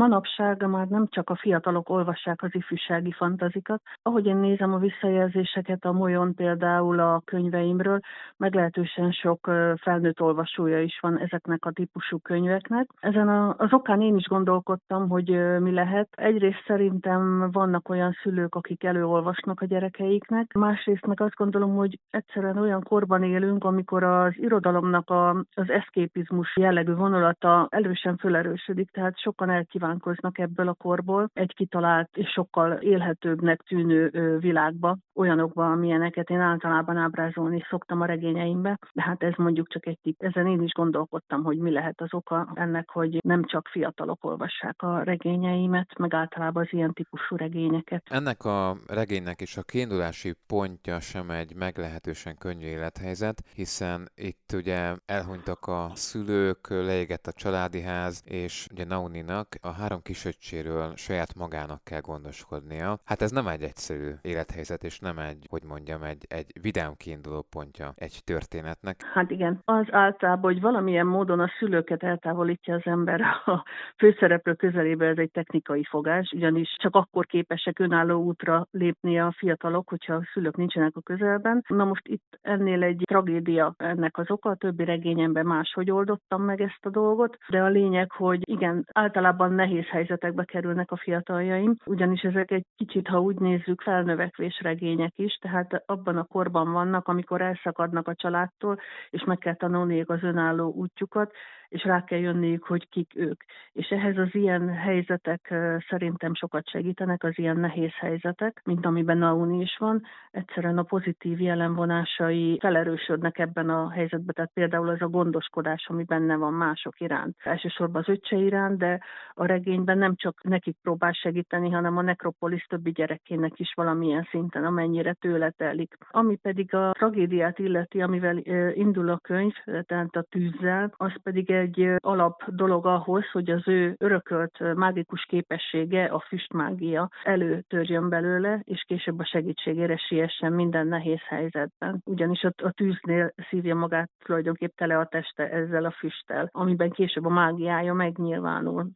Manapság már nem csak a fiatalok olvassák az ifjúsági fantazikat. Ahogy én nézem a visszajelzéseket a Molyon például a könyveimről, meglehetősen sok felnőtt olvasója is van ezeknek a típusú könyveknek. Ezen az okán én is gondolkodtam, hogy mi lehet. Egyrészt szerintem vannak olyan szülők, akik előolvasnak a gyerekeiknek, másrészt meg azt gondolom, hogy egyszerűen olyan korban élünk, amikor az irodalomnak a, az eszképizmus jellegű vonulata erősen fölerősödik, tehát sokan elkívánkoznak ebből a korból egy kitalált és sokkal élhetőbbnek tűnő világba, olyanokba, amilyeneket én általában ábrázolni szoktam a regényeimbe, de hát ez mondjuk csak egy tipp. Ezen én is gondolkodtam, hogy mi lehet az oka ennek, hogy nem csak fiatalok olvassák a regényeimet, meg általában az ilyen típusú regényeket. Ennek a regénynek is a kiindulási pontja sem egy meglehetősen könnyű élethelyzet, hiszen itt ugye elhunytak a szülők, leégett a családi ház, és ugye Nauninak a három kisöccséről saját magának kell gondoskodnia. Hát ez nem egy egyszerű élethelyzet, és nem egy, hogy mondjam, egy, egy vidám kiinduló pontja egy történetnek. Hát igen, az általában, hogy valamilyen módon a szülőket eltávolítja az ember a főszereplő közelébe, ez egy technikai fogás, ugyanis csak akkor képesek önálló útra lépni a fiatalok, hogyha a szülők nincsenek a közelben. Na most itt ennél egy tragédia ennek az oka, a többi regényemben máshogy oldottam meg ezt a dolgot, de a lényeg, hogy igen, általában nehéz helyzetekbe kerülnek a fiataljaim, ugyanis ezek egy kicsit, ha úgy nézzük, felnövekvés regények is, tehát abban a korban vannak, amikor elszakadnak a családtól, és meg kell tanulniuk az önálló útjukat, és rá kell jönniük, hogy kik ők. És ehhez az ilyen helyzetek szerintem sokat segítenek, az ilyen nehéz helyzetek, mint amiben Nauni is van. Egyszerűen a pozitív jelenvonásai felerősödnek ebben a helyzetben, tehát például az a gondoskodás, ami benne van mások iránt. Elsősorban az öccse iránt, de a regényben nem csak nekik próbál segíteni, hanem a nekropolis többi gyerekének is valamilyen szinten, amennyire tőle telik. Ami pedig a tragédiát illeti, amivel indul a könyv, tehát a tűzzel, az pedig egy alap dolog ahhoz, hogy az ő örökölt mágikus képessége, a füstmágia előtörjön belőle, és később a segítségére siessen minden nehéz helyzetben. Ugyanis a, a tűznél szívja magát tulajdonképp tele a teste ezzel a füsttel, amiben később a mágiája megnyilvánul.